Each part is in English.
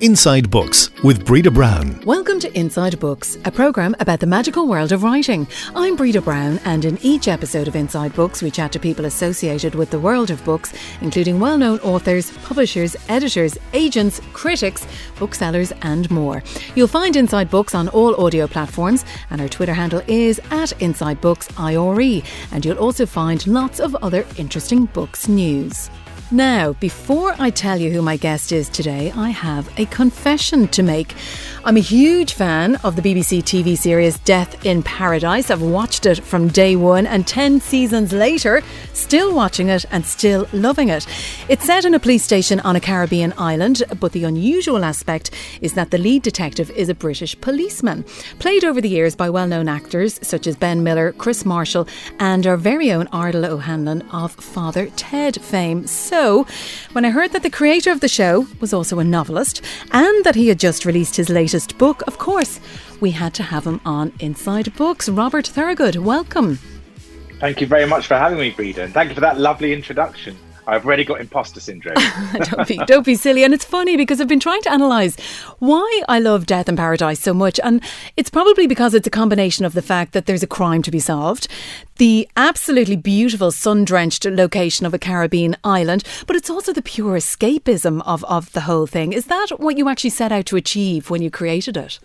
Inside Books with Breda Brown. Welcome to Inside Books, a programme about the magical world of writing. I'm Breda Brown, and in each episode of Inside Books, we chat to people associated with the world of books, including well known authors, publishers, editors, agents, critics, booksellers, and more. You'll find Inside Books on all audio platforms, and our Twitter handle is at Inside Books IRE, and you'll also find lots of other interesting books news. Now, before I tell you who my guest is today, I have a confession to make. I'm a huge fan of the BBC TV series Death in Paradise. I've watched it from day one, and 10 seasons later, still watching it and still loving it. It's set in a police station on a Caribbean island, but the unusual aspect is that the lead detective is a British policeman, played over the years by well known actors such as Ben Miller, Kris Marshall, and our very own Ardal O'Hanlon of Father Ted fame. So, when I heard that the creator of the show was also a novelist and that he had just released his latest book, of course, we had to have him on Inside Books. Robert Thorogood, welcome. Thank you very much for having me, Breda, and thank you for that lovely introduction. I've already got imposter syndrome. don't, be, don't be silly. And it's funny because I've been trying to analyse why I love Death in Paradise so much. And it's probably because it's a combination of the fact that there's a crime to be solved, the absolutely beautiful sun drenched location of a Caribbean island, but it's also the pure escapism of, of the whole thing. Is that what you actually set out to achieve when you created it?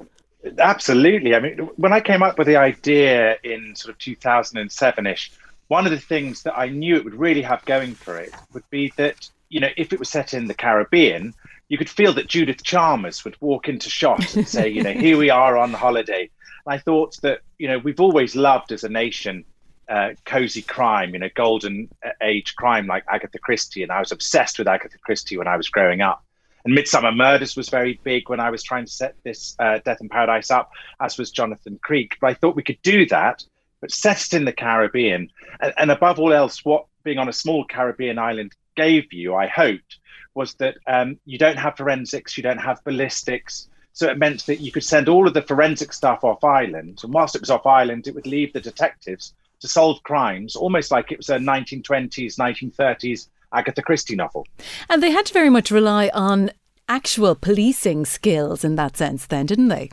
Absolutely. I mean, when I came up with the idea in sort of 2007 ish, one of the things that I knew it would really have going for it would be that, you know, if it was set in the Caribbean, you could feel that Judith Chalmers would walk into shot and say, you know, here we are on holiday. And I thought that, you know, we've always loved as a nation uh, cozy crime, you know, golden age crime like Agatha Christie. And I was obsessed with Agatha Christie when I was growing up. And Midsomer Murders was very big when I was trying to set this uh, Death in Paradise up, as was Jonathan Creek. But I thought we could do that but set in the Caribbean. And, and above all else, what being on a small Caribbean island gave you, I hoped, was that um, you don't have forensics, you don't have ballistics. So it meant that you could send all of the forensic stuff off island. And whilst it was off island, it would leave the detectives to solve crimes, almost like it was a 1920s, 1930s Agatha Christie novel. And they had to very much rely on actual policing skills in that sense, then, didn't they?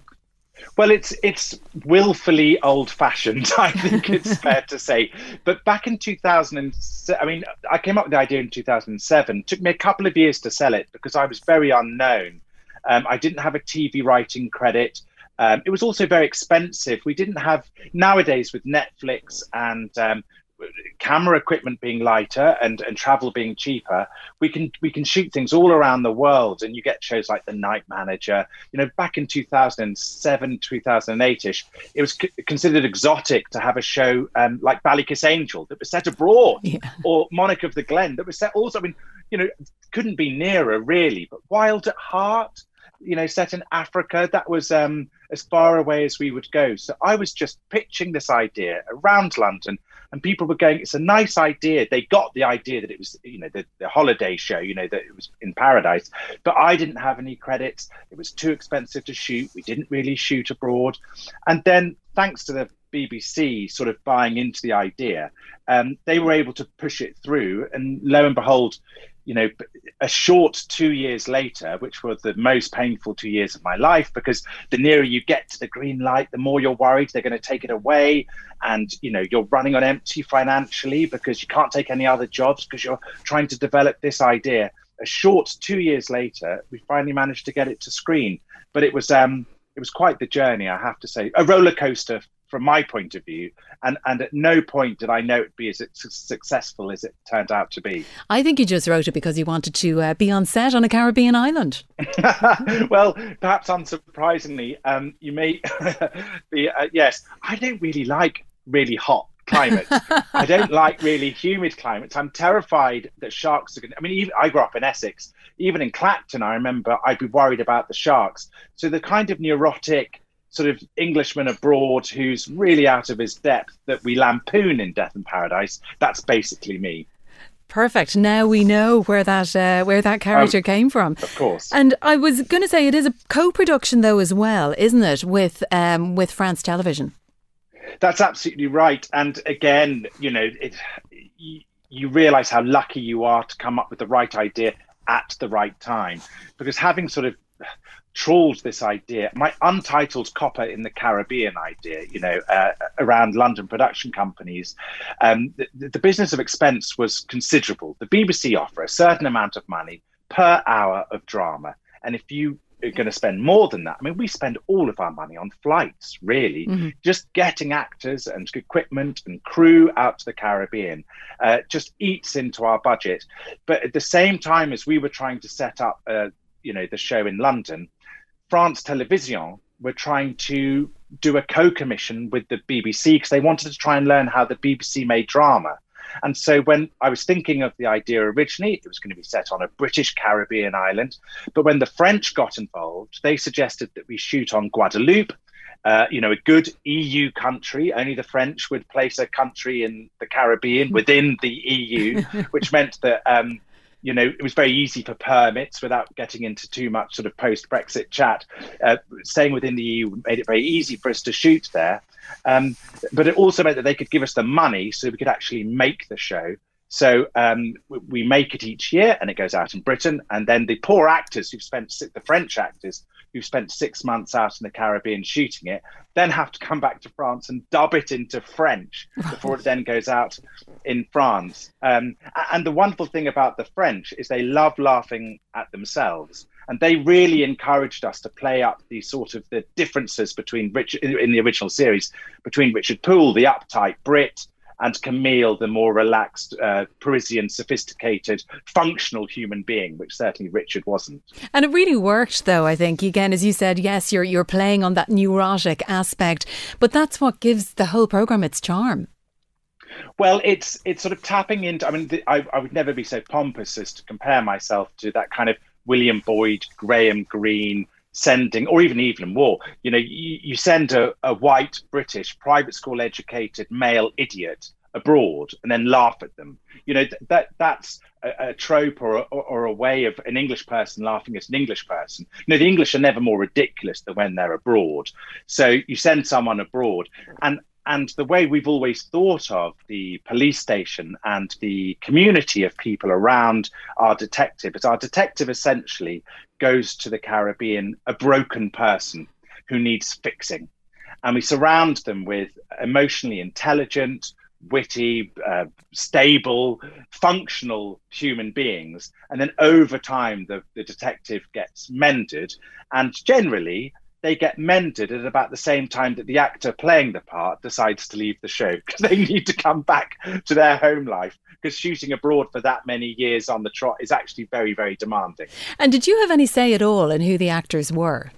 Well, it's it's willfully old-fashioned. I think it's fair to say. But back in 2000, I mean, I came up with the idea in 2007. It took me a couple of years to sell it because I was very unknown. Um, I didn't have a TV writing credit. Um, it was also very expensive. We didn't have nowadays with Netflix and um, camera equipment being lighter and, and travel being cheaper, we can we can shoot things all around the world, and you get shows like The Night Manager. You know, back in 2007, 2008ish, it was c- considered exotic to have a show um, like Ballykissangel that was set abroad, yeah. or Monarch of the Glen that was set also. I mean, you know, couldn't be nearer really. But Wild at Heart, you know, set in Africa, that was um, as far away as we would go. So I was just pitching this idea around London and people were going, "It's a nice idea." They got the idea that it was, you know, the, the holiday show, you know, that it was in paradise. But I didn't have any credits. It was too expensive to shoot. We didn't really shoot abroad, and then thanks to the BBC sort of buying into the idea, um, they were able to push it through. And lo and behold, you know, a short two years later, which were the most painful two years of my life, because the nearer you get to the green light, the more you're worried they're going to take it away. And, you know, you're running on empty financially because you can't take any other jobs because you're trying to develop this idea. A short two years later, we finally managed to get it to screen. But it was, um, it was quite the journey, I have to say. A roller coaster from my point of view. And, and at no point did I know it'd be as successful as it turned out to be. I think you just wrote it because you wanted to uh, be on set on a Caribbean island. well, perhaps unsurprisingly, um, you may be, uh, yes, I don't really like really hot climates. I don't like really humid climates. I'm terrified that sharks are going to, I mean, even, I grew up in Essex. Even in Clacton, I remember I'd be worried about the sharks. So the kind of neurotic, sort of Englishman abroad who's really out of his depth that we lampoon in Death in Paradise. That's basically me. Perfect. Now we know where that uh, where that character um, came from. Of course. And I was going to say it is a co-production though as well, isn't it, with um, with France Television? That's absolutely right. And again, you know, it, you, you realise how lucky you are to come up with the right idea at the right time, because having sort of trawled this idea, my untitled copper in the Caribbean idea, you know, uh, around London production companies. Um, the, the, business of expense was considerable. The BBC offer a certain amount of money per hour of drama. And if you are going to spend more than that, I mean, we spend all of our money on flights, really, mm-hmm. just getting actors and equipment and crew out to the Caribbean uh, just eats into our budget. But at the same time as we were trying to set up, uh, you know, the show in London, France Television were trying to do a co-commission with the BBC because they wanted to try and learn how the BBC made drama. And so when I was thinking of the idea originally, it was going to be set on a British Caribbean island. But when the French got involved, they suggested that we shoot on Guadeloupe, uh, you know, a good EU country. Only the French would place a country in the Caribbean within the EU, which meant that um, you know, it was very easy for permits without getting into too much sort of post Brexit chat. Uh, staying within the EU made it very easy for us to shoot there. Um, but it also meant that they could give us the money so we could actually make the show. So um, we make it each year and it goes out in Britain. And then the poor actors who've spent, the French actors who've spent six months out in the Caribbean shooting it, then have to come back to France and dub it into French before it then goes out in France. Um, and the wonderful thing about the French is they love laughing at themselves. And they really encouraged us to play up the sort of the differences between Richard in the original series between Richard Poole, the uptight Brit, and Camille, the more relaxed, uh, Parisian, sophisticated, functional human being, which certainly Richard wasn't. And it really worked, though. I think again, as you said, yes, you're you're playing on that neurotic aspect, but that's what gives the whole program its charm. Well, it's it's sort of tapping into. I mean, the, I, I would never be so pompous as to compare myself to that kind of William Boyd, Graham Greene, sending, or even even more, you know, you, you send a, a white British private school educated male idiot abroad and then laugh at them. You know, that that's a, a trope or, or, or, a way of an English person laughing at an English person. You know, the English are never more ridiculous than when they're abroad. So you send someone abroad and and the way we've always thought of the police station and the community of people around our detective is our detective essentially goes to the Caribbean a broken person who needs fixing. And we surround them with emotionally intelligent, witty, uh, stable, functional human beings. And then over time, the, the detective gets mended. And generally, they get mended at about the same time that the actor playing the part decides to leave the show because they need to come back to their home life because shooting abroad for that many years on the trot is actually very very demanding. And did you have any say at all in who the actors were?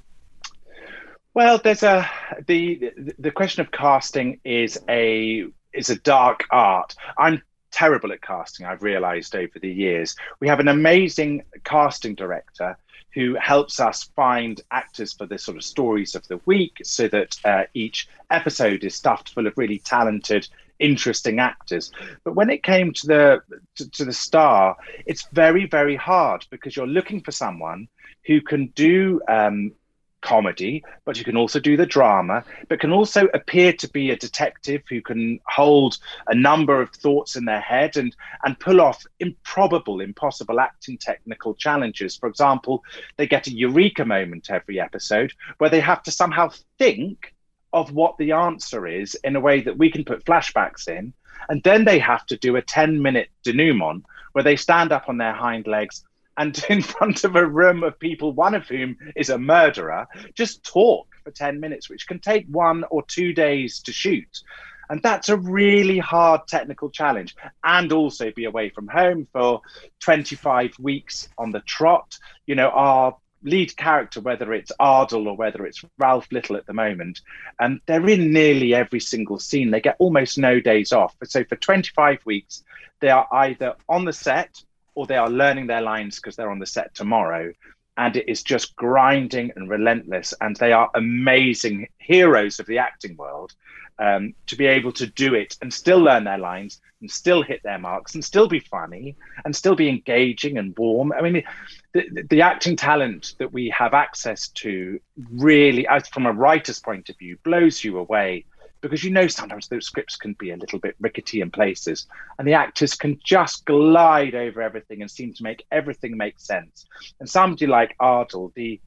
Well there's a the the question of casting is a is a dark art. I'm terrible at casting i've realized over the years. We have an amazing casting director who helps us find actors for the sort of stories of the week so that uh, each episode is stuffed full of really talented interesting actors. But when it came to the to, to the star it's very very hard because you're looking for someone who can do um, comedy, but you can also do the drama, but can also appear to be a detective who can hold a number of thoughts in their head and, and pull off improbable, impossible acting technical challenges. For example, they get a eureka moment every episode where they have to somehow think of what the answer is in a way that we can put flashbacks in. And then they have to do a 10 minute denouement where they stand up on their hind legs and in front of a room of people, one of whom is a murderer, just talk for 10 minutes, which can take one or two days to shoot. And that's a really hard technical challenge. And also be away from home for 25 weeks on the trot. You know, our lead character, whether it's Ardal or whether it's Ralph Little at the moment, and they're in nearly every single scene. They get almost no days off. So for 25 weeks, they are either on the set or they are learning their lines because they're on the set tomorrow. And it is just grinding and relentless. And they are amazing heroes of the acting world um, to be able to do it and still learn their lines and still hit their marks and still be funny and still be engaging and warm. I mean, the, the acting talent that we have access to really, as from a writer's point of view, blows you away because you know sometimes those scripts can be a little bit rickety in places and the actors can just glide over everything and seem to make everything make sense and somebody like ardal the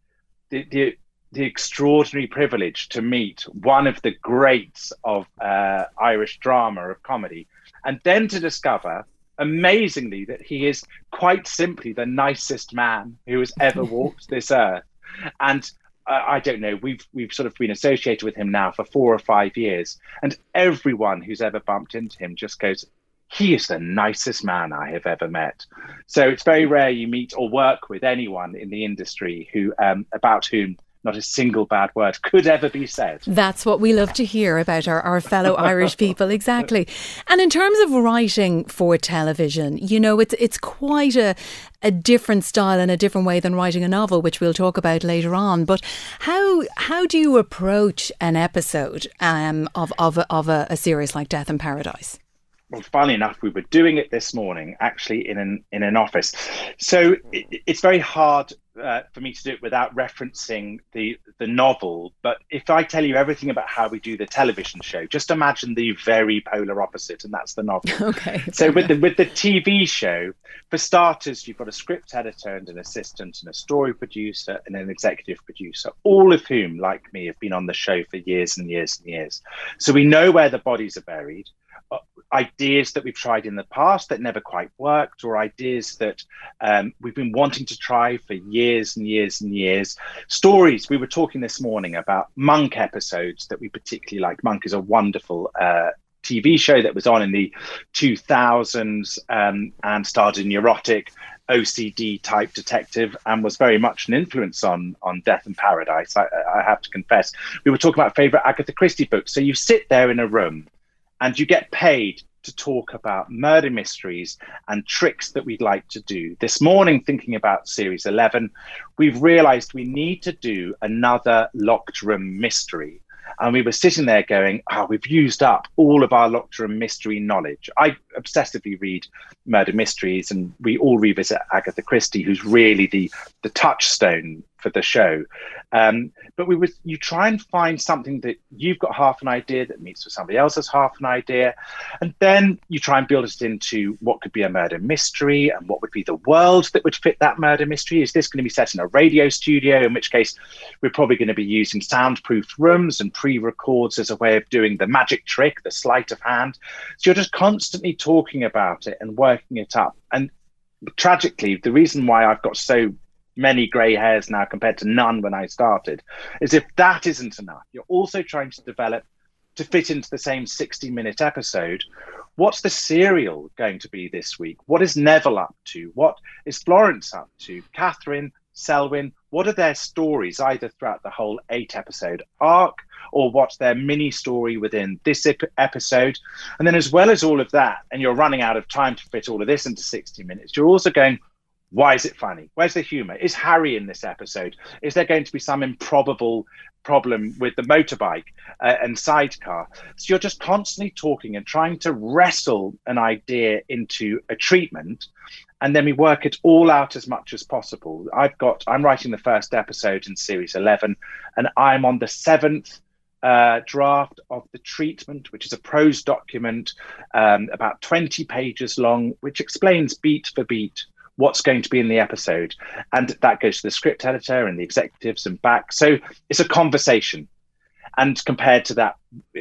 the, the the extraordinary privilege to meet one of the greats of uh, Irish drama of comedy, and then to discover amazingly that he is quite simply the nicest man who has ever walked this earth. And I don't know, we've we've sort of been associated with him now for four or five years, and everyone who's ever bumped into him just goes, he is the nicest man I have ever met. So it's very rare you meet or work with anyone in the industry who um, about whom not a single bad word could ever be said. That's what we love to hear about our, our fellow Irish people, exactly. And in terms of writing for television, you know, it's it's quite a a different style and a different way than writing a novel, which we'll talk about later on. But how how do you approach an episode um, of of, a, of a, a series like Death in Paradise? well, funnily enough, we were doing it this morning, actually in an in an office. So it, it's very hard uh, for me to do it without referencing the the novel. But if I tell you everything about how we do the television show, just imagine the very polar opposite, and that's the novel. Okay. So with the with the TV show, for starters, you've got a script editor and an assistant and a story producer and an executive producer, all of whom, like me, have been on the show for years and years and years. So we know where the bodies are buried ideas that we've tried in the past that never quite worked, or ideas that um, we've been wanting to try for years and years and years. Stories, we were talking this morning about Monk episodes that we particularly like. Monk is a wonderful uh, TV show that was on in the 2000s um, and starred a neurotic OCD type detective and was very much an influence on on Death in Paradise. I, I have to confess. We were talking about favorite Agatha Christie books. So you sit there in a room and you get paid to talk about murder mysteries and tricks that we'd like to do. This morning, thinking about Series 11, we've realized we need to do another locked room mystery. And we were sitting there going, oh, we've used up all of our locked room mystery knowledge. I obsessively read murder mysteries, and we all revisit Agatha Christie, who's really the, the touchstone for the show. Um, but we would you try and find something that you've got half an idea that meets with somebody else's half an idea, and then you try and build it into what could be a murder mystery and what would be the world that would fit that murder mystery. Is this going to be set in a radio studio? In which case, we're probably going to be using soundproofed rooms and pre-records as a way of doing the magic trick, the sleight of hand. So you're just constantly talking about it and working it up. And tragically, the reason why I've got so many grey hairs now compared to none when I started, is if that isn't enough, you're also trying to develop to fit into the same 60 minute episode. What's the serial going to be this week? What is Neville up to? What is Florence up to? Catherine, Selwyn, what are their stories either throughout the whole eight episode arc or what's their mini story within this ep- episode? And then, as well as all of that, and you're running out of time to fit all of this into 60 minutes, you're also going, why is it funny? Where's the humor? Is Harry in this episode? Is there going to be some improbable problem with the motorbike uh, and sidecar? So you're just constantly talking and trying to wrestle an idea into a treatment. And then we work it all out as much as possible. I've got, I'm writing the first episode in series 11, and I'm on the seventh uh, draft of the treatment, which is a prose document um, about 20 pages long, which explains beat for beat what's going to be in the episode. And that goes to the script editor and the executives and back. So it's a conversation. And compared to that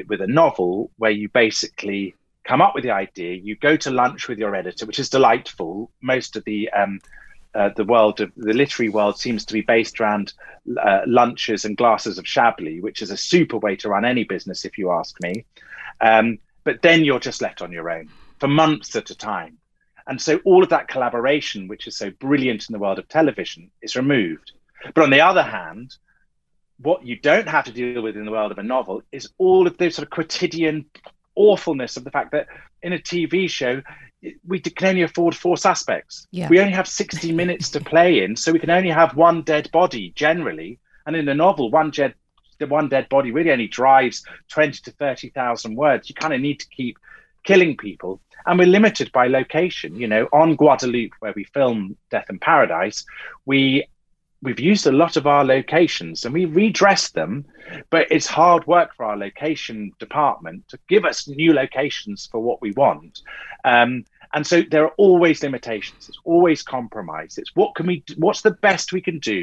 with a novel, where you basically come up with the idea, you go to lunch with your editor, which is delightful. Most of the um, uh, the world of the literary world seems to be based around uh, lunches and glasses of Chablis, which is a super way to run any business, if you ask me. Um, but then you're just left on your own for months at a time. And so all of that collaboration, which is so brilliant in the world of television, is removed. But on the other hand, what you don't have to deal with in the world of a novel is all of the sort of quotidian awfulness of the fact that in a TV show, we can only afford four suspects. Yeah. We only have 60 minutes to play in, so we can only have one dead body generally. And in a novel, one dead the one dead body really only drives 20 to 30,000 words. You kind of need to keep killing people and we're limited by location. You know, on Guadeloupe, where we film Death in Paradise, we we've used a lot of our locations and we redressed them, but it's hard work for our location department to give us new locations for what we want. Um, And so there are always limitations. It's always compromise. It's what can we? What's the best we can do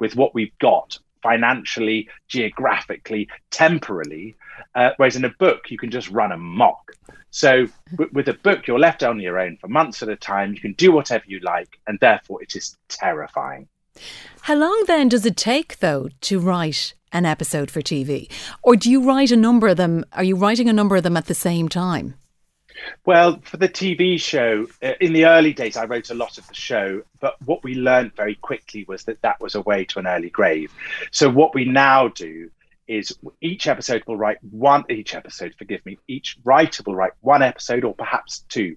with what we've got financially, geographically, temporally. Uh, whereas in a book, you can just run amok. So w- with a book, you're left on your own for months at a time. You can do whatever you like, and therefore it is terrifying. How long then does it take, though, to write an episode for TV? Or do you write a number of them? Are you writing a number of them at the same time? Well, for the TV show, uh, in the early days, I wrote a lot of the show, but what we learned very quickly was that that was a way to an early grave. So, what we now do is each episode will write one, each episode, forgive me, each writer will write one episode or perhaps two,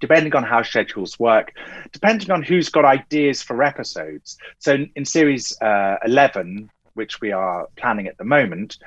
depending on how schedules work, depending on who's got ideas for episodes. So, in, series uh, 11, which we are planning at the moment,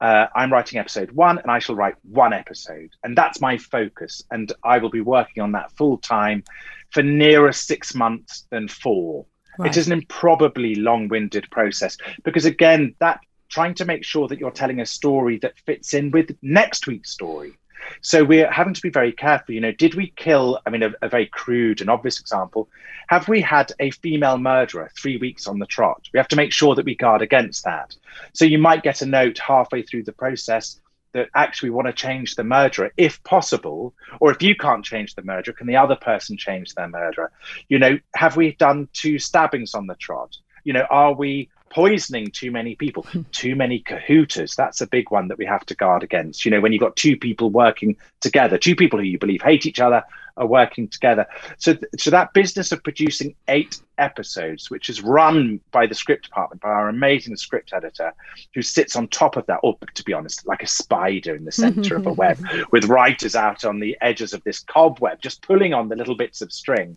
uh, I'm writing episode one and I shall write one episode. And that's my focus. And I will be working on that full time for nearer six months than four. Right. It is an improbably long winded process because, again, that trying to make sure that you're telling a story that fits in with next week's story. So we're having to be very careful. You know, did we kill? I mean, a, a, very crude and obvious example. Have we had a female murderer three weeks on the trot? We have to make sure that we guard against that. So you might get a note halfway through the process that actually want to change the murderer if possible or if you can't change the murderer can the other person change their murderer you know have we done two stabbings on the trot you know are we poisoning too many people, too many cahootas. That's a big one that we have to guard against. You know, when you've got two people working together, two people who you believe hate each other are working together. So, so that business of producing eight episodes, which is run by the script department, by our amazing script editor, who sits on top of that, or to be honest, like a spider in the center of a web, with writers out on the edges of this cobweb, just pulling on the little bits of string.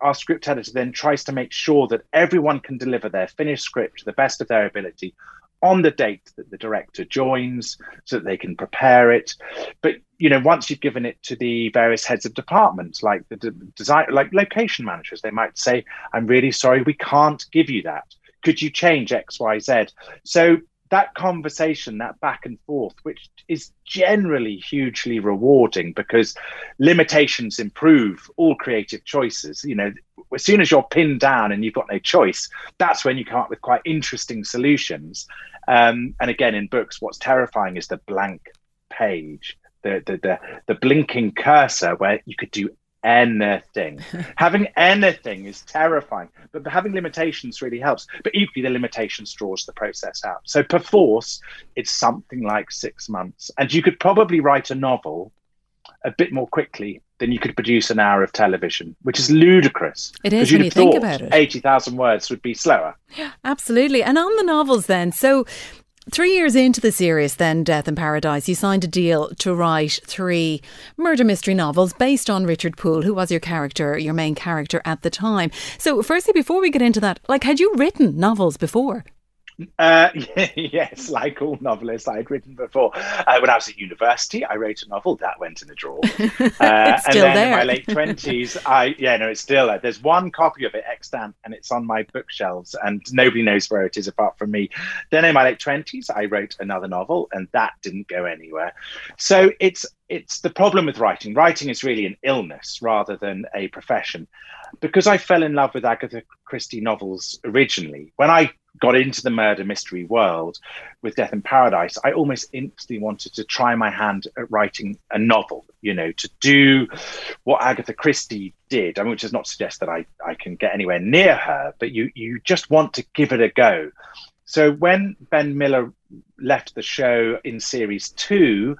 Our script editor then tries to make sure that everyone can deliver their finished script to the best of their ability on the date that the director joins so that they can prepare it. But you know once you've given it to the various heads of departments like the design like location managers they might say i'm really sorry we can't give you that. Could you change xyz so that conversation that back and forth which is generally hugely rewarding because limitations improve all creative choices. You know as soon as you're pinned down and you've got no choice, that's when you come up with quite interesting solutions. Um, and again, in books, what's terrifying is the blank page, the the the, the blinking cursor where you could do anything. having anything is terrifying, but having limitations really helps. But equally, the limitations draws the process out. So, perforce, it's something like six months, and you could probably write a novel a bit more quickly than you could produce an hour of television, which is ludicrous. It is when you think about it. 80,000 words would be slower. Yeah, absolutely. And on the novels, then, so Three years into the series, then Death in Paradise, you signed a deal to write three murder mystery novels based on Richard Poole, who was your character, your main character at the time. So, firstly, before we get into that, like, had you written novels before? Uh, yes, like all novelists I had written before. Uh, when I was at university, I wrote a novel that went in a drawer. Uh, and then there. in my late twenties, I yeah, no, it's still there. There's one copy of it extant, and it's on my bookshelves, and nobody knows where it is apart from me. Then in my late twenties, I wrote another novel, and that didn't go anywhere. So it's it's the problem with writing. Writing is really an illness rather than a profession. Because I fell in love with Agatha Christie novels originally, when I got into the murder mystery world with Death in Paradise, I almost instantly wanted to try my hand at writing a novel, you know, to do what Agatha Christie did. I mean, which does not suggest that I, I can get anywhere near her, but you you just want to give it a go. So when Ben Miller left the show in series two,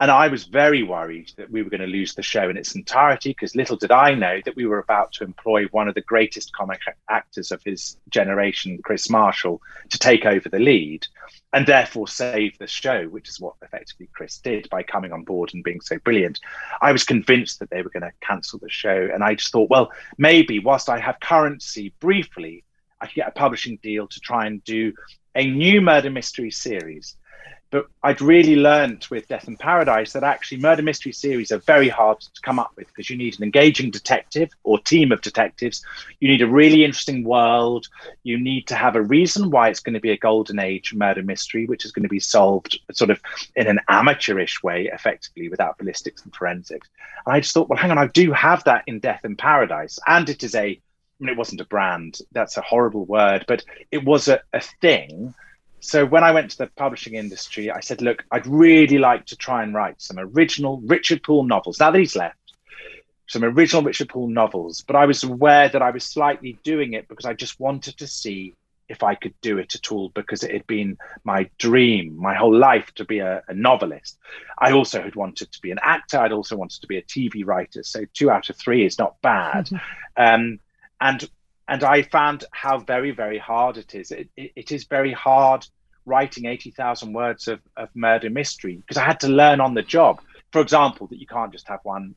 and I was very worried that we were going to lose the show in its entirety because little did I know that we were about to employ one of the greatest comic actors of his generation, Kris Marshall, to take over the lead and therefore save the show, which is what effectively Kris did by coming on board and being so brilliant. I was convinced that they were going to cancel the show. And I just thought, well, maybe whilst I have currency briefly, I could get a publishing deal to try and do a new murder mystery series But I'd really learned with Death in Paradise that actually murder mystery series are very hard to come up with because you need an engaging detective or team of detectives. You need a really interesting world. You need to have a reason why it's going to be a golden age murder mystery, which is going to be solved sort of in an amateurish way, effectively, without ballistics and forensics. And I just thought, well, hang on, I do have that in Death in Paradise. And it is a, I mean, it wasn't a brand, that's a horrible word, but it was a, a thing so when I went to the publishing industry, I said, look, I'd really like to try and write some original Richard Poole novels. Now that he's left, some original Richard Poole novels, but I was aware that I was slightly doing it because I just wanted to see if I could do it at all because it had been my dream, my whole life to be a, a novelist. I also had wanted to be an actor. I'd also wanted to be a TV writer. So two out of three is not bad. um, and and I found how very, very hard it is. It, it, it is very hard writing 80,000 words of, of murder mystery because I had to learn on the job. For example, that you can't just have one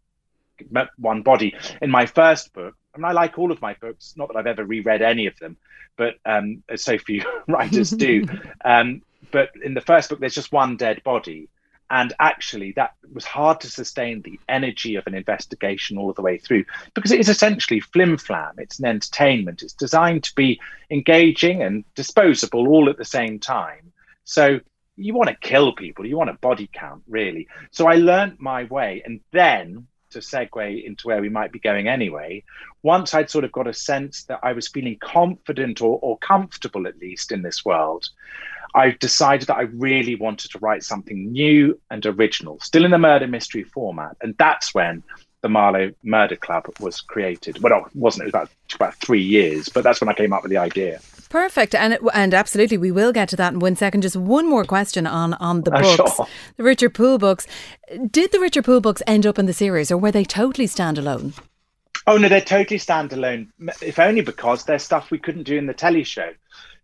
one body. In my first book, I mean, I like all of my books, not that I've ever reread any of them, but um, as so few writers do. Um, but in the first book, there's just one dead body. And actually, that was hard to sustain the energy of an investigation all the way through because it is essentially flim flam. It's an entertainment. It's designed to be engaging and disposable all at the same time. So you want to kill people, you want a body count, really. So I learned my way. And then to segue into where we might be going anyway, once I'd sort of got a sense that I was feeling confident or, or comfortable, at least, in this world, I decided that I really wanted to write something new and original, still in the murder mystery format. And that's when the Marlow Murder Club was created. Well, it wasn't. It was about about three years, but that's when I came up with the idea. Perfect, and and absolutely, we will get to that in one second. Just one more question on on the books, uh, sure. the Richard Poole books. Did the Richard Poole books end up in the series, or were they totally standalone? Oh no, they're totally standalone. If only because they're stuff we couldn't do in the telly show.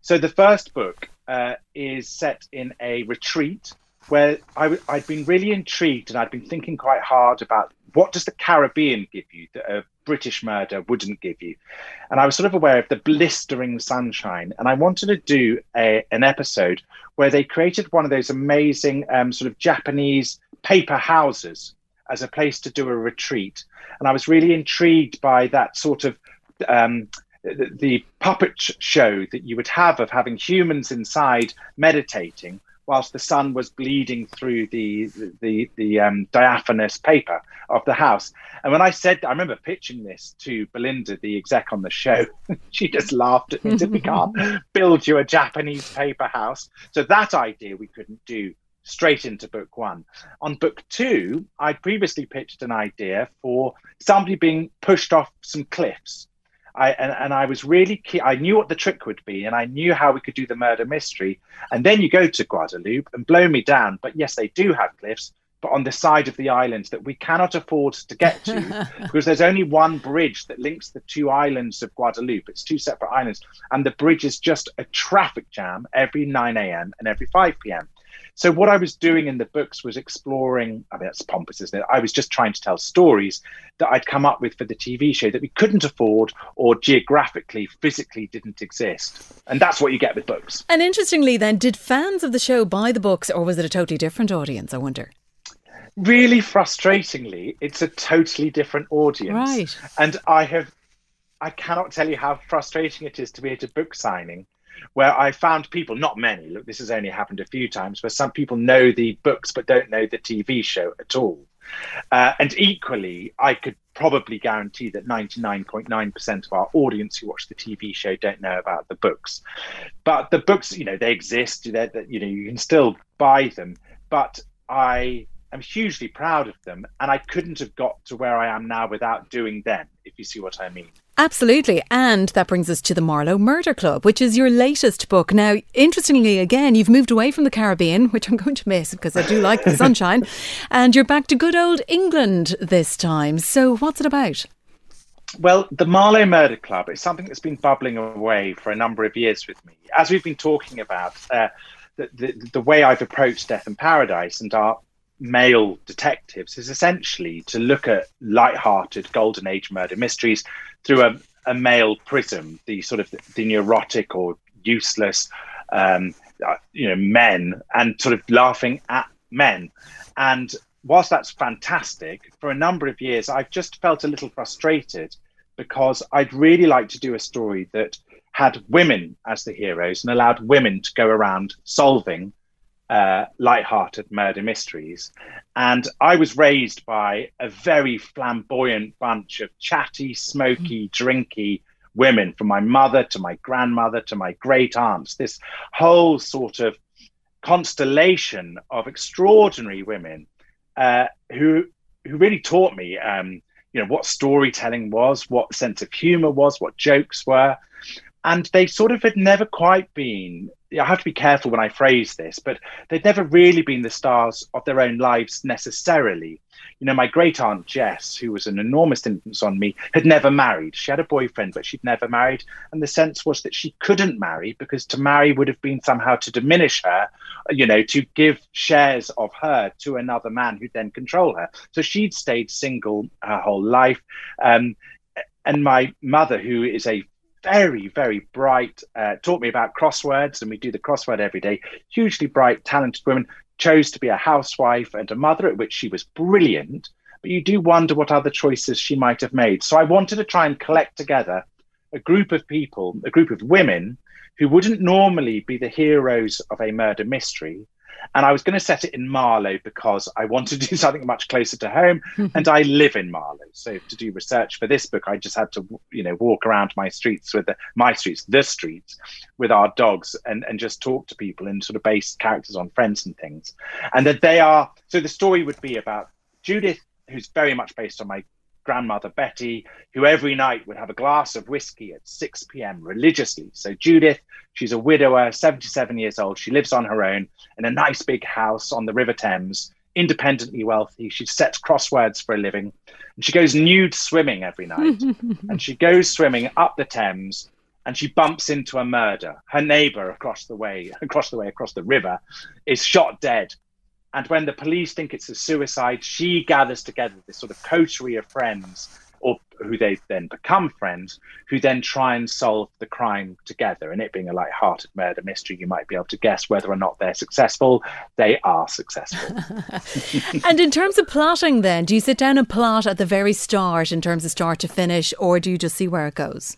So the first book uh, is set in a retreat where i w- I'd been really intrigued and I'd been thinking quite hard about what does the Caribbean give you that a British murder wouldn't give you? And I was sort of aware of the blistering sunshine, and I wanted to do a, an episode where they created one of those amazing um, sort of Japanese paper houses as a place to do a retreat. And I was really intrigued by that sort of um, the, the puppet show that you would have of having humans inside meditating whilst the sun was bleeding through the the the um, diaphanous paper of the house. And when I said, I remember pitching this to Belinda, the exec on the show, she just laughed at me. Said, "We can't build you a Japanese paper house." So that idea we couldn't do straight into book one. On book two, I'd previously pitched an idea for somebody being pushed off some cliffs I and, and I was really key. I knew what the trick would be, and I knew how we could do the murder mystery. And then you go to Guadeloupe and blow me down. But yes, they do have cliffs, but on the side of the island that we cannot afford to get to because there's only one bridge that links the two islands of Guadeloupe. It's two separate islands, and the bridge is just a traffic jam every 9 a.m. and every 5 p.m. So what I was doing in the books was exploring. I mean, that's pompous, isn't it? I was just trying to tell stories that I'd come up with for the TV show that we couldn't afford or geographically, physically didn't exist, and that's what you get with books. And interestingly, then, did fans of the show buy the books, or was it a totally different audience? I wonder. Really frustratingly, it's a totally different audience. Right. And I have I cannot tell you how frustrating it is to be at a book signing where I found people, not many, look, this has only happened a few times, where some people know the books but don't know the TV show at all. Uh, and equally, I could probably guarantee that 99.9% of our audience who watch the TV show don't know about the books. But the books, you know, they exist, you know, you can still buy them. But I am hugely proud of them. And I couldn't have got to where I am now without doing them, if you see what I mean. Absolutely. And that brings us to the Marlow Murder Club, which is your latest book. Now, interestingly, again, you've moved away from the Caribbean, which I'm going to miss because I do like the sunshine, and you're back to good old England this time. So, what's it about? Well, the Marlow Murder Club is something that's been bubbling away for a number of years with me. As we've been talking about, uh, the, the, the way I've approached Death in Paradise and our male detectives is essentially to look at light-hearted golden age murder mysteries through a, a male prism, the sort of the neurotic or useless, um, uh, you know, men and sort of laughing at men. And whilst that's fantastic, for a number of years, I've just felt a little frustrated because I'd really like to do a story that had women as the heroes and allowed women to go around solving uh, light-hearted murder mysteries. And I was raised by a very flamboyant bunch of chatty, smoky, drinky women, from my mother to my grandmother to my great aunts. This whole sort of constellation of extraordinary women uh, who who really taught me, um, you know, what storytelling was, what sense of humor was, what jokes were, and they sort of had never quite been I have to be careful when I phrase this, but they'd never really been the stars of their own lives necessarily. You know, my great aunt Jess, who was an enormous influence on me, had never married. She had a boyfriend, but she'd never married. And the sense was that she couldn't marry because to marry would have been somehow to diminish her, you know, to give shares of her to another man who'd then control her. So she'd stayed single her whole life. Um, and my mother, who is a very, very bright, uh, taught me about crosswords, and we do the crossword every day. Hugely bright, talented woman, chose to be a housewife and a mother, at which she was brilliant. But you do wonder what other choices she might have made. So I wanted to try and collect together a group of people, a group of women who wouldn't normally be the heroes of a murder mystery, and I was going to set it in Marlow because I wanted to do something much closer to home. and I live in Marlow. So to do research for this book, I just had to, you know, walk around my streets with the, my streets, the streets with our dogs and, and just talk to people and sort of base characters on friends and things. And that they are, so the story would be about Judith, who's very much based on my grandmother Betty, who every night would have a glass of whiskey at 6 p.m. religiously. So Judith, she's a widower, 77 years old. She lives on her own in a nice big house on the River Thames, independently wealthy. She sets crosswords for a living. And she goes nude swimming every night. and she goes swimming up the Thames and she bumps into a murder. Her neighbor across the way, across the way, across the river, is shot dead and when the police think it's a suicide, she gathers together this sort of coterie of friends, or who they then become friends, who then try and solve the crime together. And it being a light-hearted murder mystery, you might be able to guess whether or not they're successful. They are successful. and in terms of plotting, then, do you sit down and plot at the very start in terms of start to finish, or do you just see where it goes?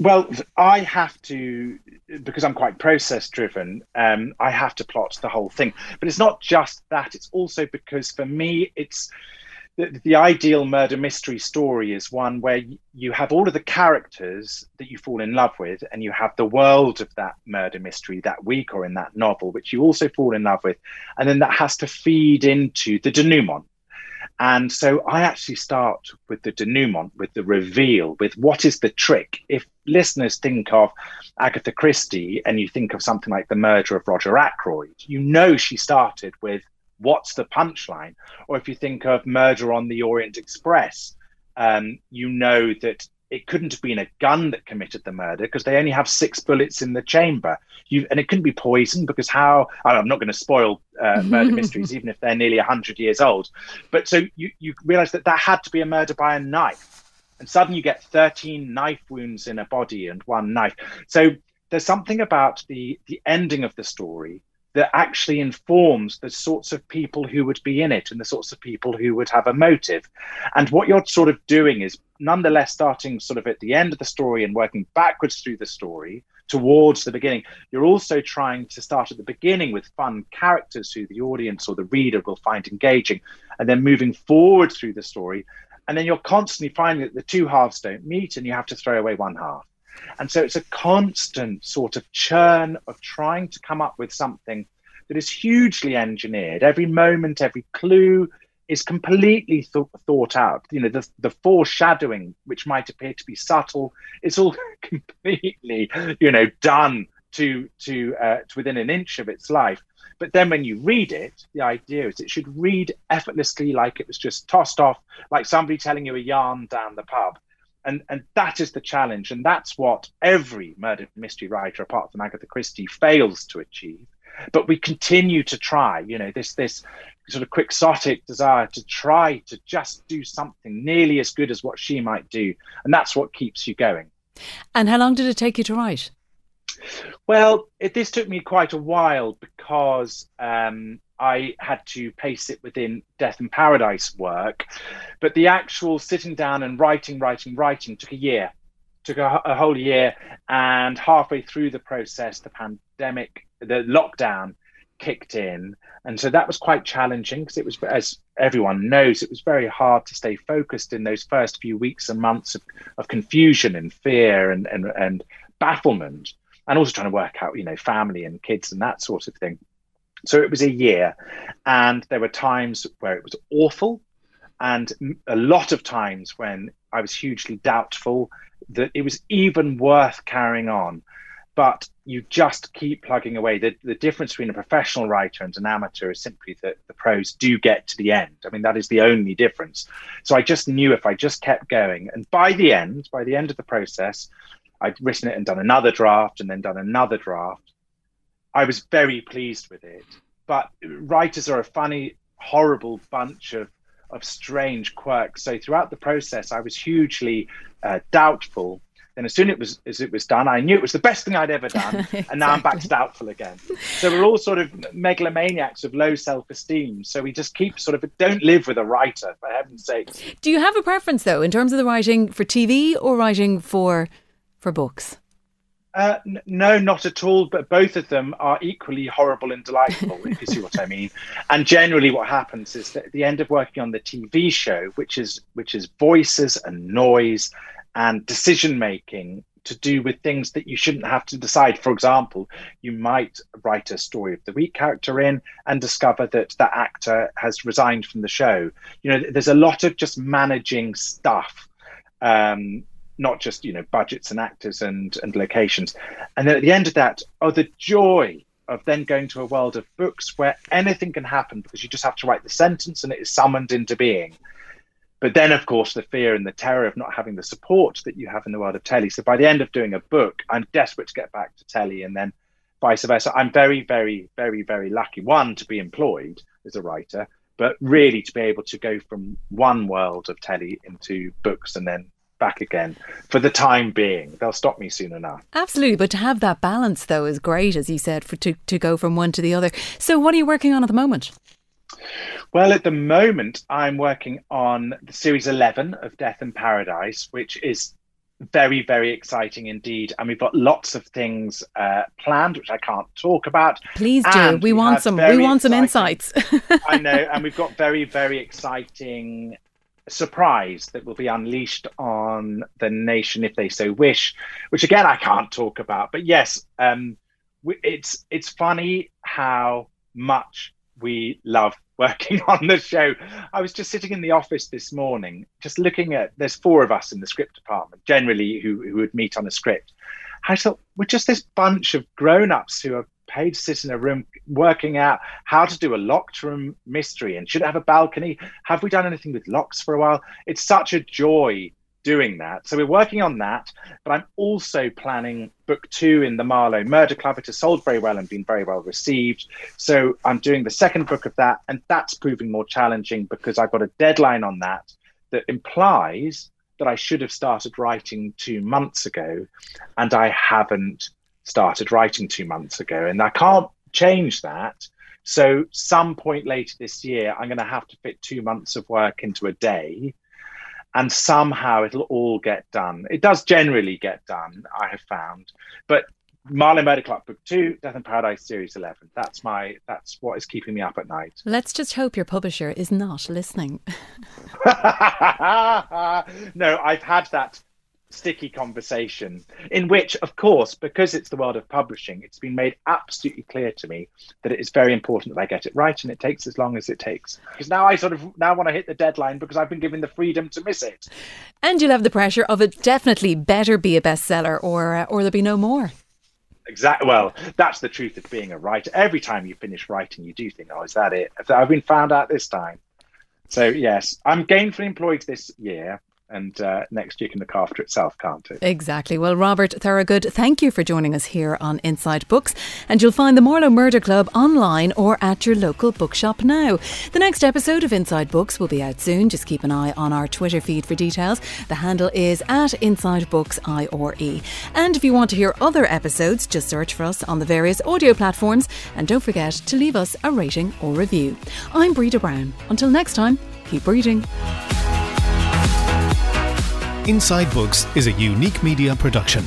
Well, I have to because I'm quite process driven. Um, I have to plot the whole thing, but it's not just that. It's also because for me, it's the, the ideal murder mystery story is one where you have all of the characters that you fall in love with, and you have the world of that murder mystery that week or in that novel, which you also fall in love with, and then that has to feed into the denouement and so I actually start with the denouement, with the reveal, with what is the trick. If listeners think of Agatha Christie and you think of something like The Murder of Roger Ackroyd, you know she started with what's the punchline? Or if you think of Murder on the Orient Express, um, you know that it couldn't have been a gun that committed the murder because they only have six bullets in the chamber. You and it couldn't be poison because how? I'm not going to spoil uh, murder mysteries, even if they're nearly hundred years old. But so you you realise that that had to be a murder by a knife, and suddenly you get 13 knife wounds in a body and one knife. So there's something about the the ending of the story that actually informs the sorts of people who would be in it and the sorts of people who would have a motive. And what you're sort of doing is nonetheless starting sort of at the end of the story and working backwards through the story towards the beginning. You're also trying to start at the beginning with fun characters who the audience or the reader will find engaging, and then moving forward through the story. And then you're constantly finding that the two halves don't meet and you have to throw away one half. And so it's a constant sort of churn of trying to come up with something that is hugely engineered. Every moment, every clue is completely th- thought out. You know, the, the foreshadowing, which might appear to be subtle, it's all completely, you know, done to to, uh, to within an inch of its life. But then when you read it, the idea is it should read effortlessly like it was just tossed off, like somebody telling you a yarn down the pub and and that is the challenge and that's what every murder mystery writer apart from agatha christie fails to achieve but we continue to try you know this this sort of quixotic desire to try to just do something nearly as good as what she might do and that's what keeps you going and how long did it take you to write Well, it, this took me quite a while because um, I had to pace it within Death in Paradise work. But the actual sitting down and writing, writing, writing took a year, took a, a whole year. And halfway through the process, the pandemic, the lockdown kicked in. And so that was quite challenging because it was, as everyone knows, it was very hard to stay focused in those first few weeks and months of, of confusion and fear and, and, and bafflement and also trying to work out, you know, family and kids and that sort of thing. So it was a year, and there were times where it was awful, and a lot of times when I was hugely doubtful that it was even worth carrying on. But you just keep plugging away. The, the difference between a professional writer and an amateur is simply that the pros do get to the end. I mean, that is the only difference. So I just knew if I just kept going, and by the end, by the end of the process, I'd written it and done another draft and then done another draft. I was very pleased with it. But writers are a funny, horrible bunch of of strange quirks. So throughout the process, I was hugely uh, doubtful. Then as soon as it was as it was done, I knew it was the best thing I'd ever done, exactly. and now I'm back to doubtful again. So we're all sort of megalomaniacs of low self-esteem. So we just keep sort of don't live with a writer, for heaven's sake. Do you have a preference though in terms of the writing for TV or writing for for books? Uh, n- no, not at all. But both of them are equally horrible and delightful, if you see what I mean. And generally, what happens is that at the end of working on the TV show, which is which is voices and noise and decision making to do with things that you shouldn't have to decide. For example, you might write a story of the week character in and discover that that actor has resigned from the show. You know, there's a lot of just managing stuff. Um, not just you know budgets and actors and and locations and then at the end of that oh the joy of then going to a world of books where anything can happen because you just have to write the sentence and it is summoned into being but then of course the fear and the terror of not having the support that you have in the world of telly so by the end of doing a book i'm desperate to get back to telly and then vice versa i'm very very very very lucky one to be employed as a writer but really to be able to go from one world of telly into books and then back again for the time being. They'll stop me soon enough. Absolutely, but to have that balance though is great, as you said, for to, to go from one to the other. So, what are you working on at the moment? Well, at the moment, I'm working on the series 11 of Death in Paradise, which is very, very exciting indeed. And we've got lots of things uh, planned, which I can't talk about. Please do. We, we want some. We want some insights. I know, and we've got very, very exciting surprise that will be unleashed on the nation if they so wish, which again I can't talk about. But yes, um, it's it's funny how much we love working on the show. I was just sitting in the office this morning, just looking at. There's four of us in the script department generally who who would meet on a script. I thought we're just this bunch of grown-ups who are paid to sit in a room working out how to do a locked room mystery and should it have a balcony? Have we done anything with locks for a while? It's such a joy doing that. So we're working on that, but I'm also planning book two in the Marlow Murder Club. It has sold very well and been very well received. So I'm doing the second book of that, and that's proving more challenging because I've got a deadline on that that implies that I should have started writing two months ago, and I haven't started writing two months ago, and I can't change that. So, some point later this year, I'm going to have to fit two months of work into a day, and somehow it'll all get done. It does generally get done, I have found, but Marlow Murder Club Book Two, Death in Paradise Series Eleven. That's my that's what is keeping me up at night. Let's just hope your publisher is not listening. no, I've had that sticky conversation in which, of course, because it's the world of publishing, it's been made absolutely clear to me that it is very important that I get it right and it takes as long as it takes. Because now I sort of now want to hit the deadline because I've been given the freedom to miss it. And you'll have the pressure of it definitely better be a bestseller or uh, or there'll be no more. Exactly. Well, that's the truth of being a writer. Every time you finish writing, you do think, "Oh, is that it? I've been found out this time." So yes, I'm gainfully employed this year and uh, next year can look after itself, can't it? Exactly. Well, Robert Thorogood, thank you for joining us here on Inside Books. And you'll find the Marlow Murder Club online or at your local bookshop now. The next episode of Inside Books will be out soon. Just keep an eye on our Twitter feed for details. The handle is at Inside Books IRE. And if you want to hear other episodes, just search for us on the various audio platforms. And don't forget to leave us a rating or review. I'm Breda Brown. Until next time, keep reading. Inside Books is a unique media production